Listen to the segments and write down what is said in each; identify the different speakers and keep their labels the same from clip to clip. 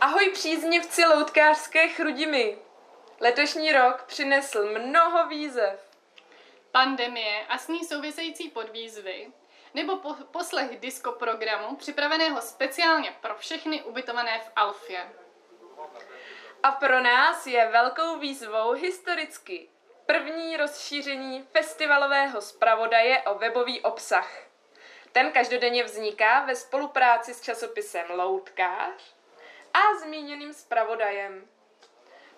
Speaker 1: Ahoj příznivci loutkářské chrudimy. Letošní rok přinesl mnoho výzev.
Speaker 2: Pandemie a s ní související podvýzvy nebo po- poslech disco programu připraveného speciálně pro všechny ubytované v Alfě.
Speaker 1: A pro nás je velkou výzvou historicky první rozšíření festivalového zpravodaje o webový obsah. Ten každodenně vzniká ve spolupráci s časopisem Loutkář a zmíněným zpravodajem.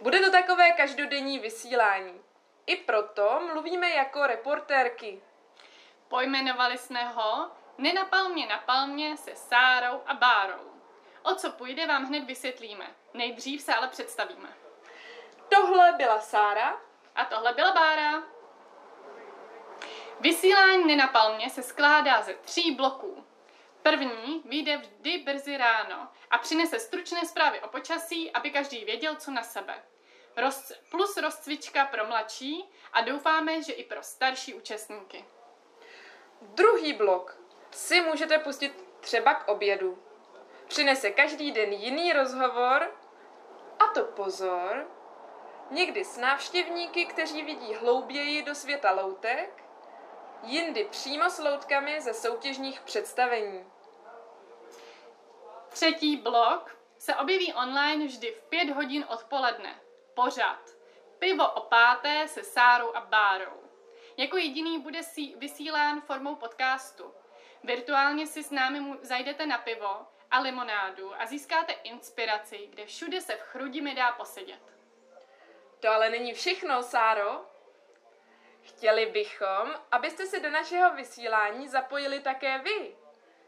Speaker 1: Bude to takové každodenní vysílání. I proto mluvíme jako reportérky.
Speaker 2: Pojmenovali jsme ho Nenapalmě na palmě se Sárou a Bárou. O co půjde, vám hned vysvětlíme. Nejdřív se ale představíme.
Speaker 1: Tohle byla Sára
Speaker 2: A tohle byla Bára. Vysílání Nenapalmě se skládá ze tří bloků. První vyjde vždy brzy ráno a přinese stručné zprávy o počasí, aby každý věděl, co na sebe. Roz, plus rozcvička pro mladší a doufáme, že i pro starší účastníky.
Speaker 1: Druhý blok si můžete pustit třeba k obědu. Přinese každý den jiný rozhovor, a to pozor, někdy s návštěvníky, kteří vidí hlouběji do světa loutek, jindy přímo s loutkami ze soutěžních představení.
Speaker 2: Třetí blok se objeví online vždy v pět hodin odpoledne. Pořad. Pivo o páté se Sárou a Bárou. Jako jediný bude si vysílán formou podcastu. Virtuálně si s námi zajdete na pivo a limonádu a získáte inspiraci, kde všude se v chrudimi dá posedět.
Speaker 1: To ale není všechno, Sáro. Chtěli bychom, abyste se do našeho vysílání zapojili také vy,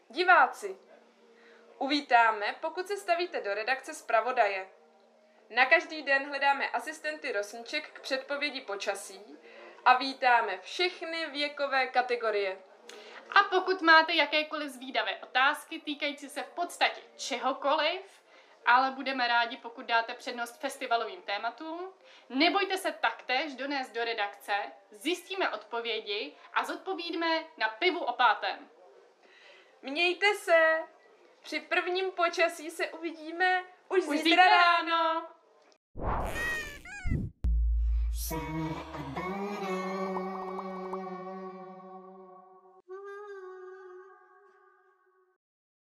Speaker 1: diváci. Uvítáme, pokud se stavíte do redakce zpravodaje. Na každý den hledáme asistenty rosniček k předpovědi počasí a vítáme všechny věkové kategorie.
Speaker 2: A pokud máte jakékoliv zvídavé otázky týkající se v podstatě čehokoliv, ale budeme rádi, pokud dáte přednost festivalovým tématům, nebojte se taktéž donést do redakce, zjistíme odpovědi a zodpovíme na pivu o pátém.
Speaker 1: Mějte se! Při prvním počasí se uvidíme už,
Speaker 2: Už
Speaker 1: zítra ráno.
Speaker 2: ráno!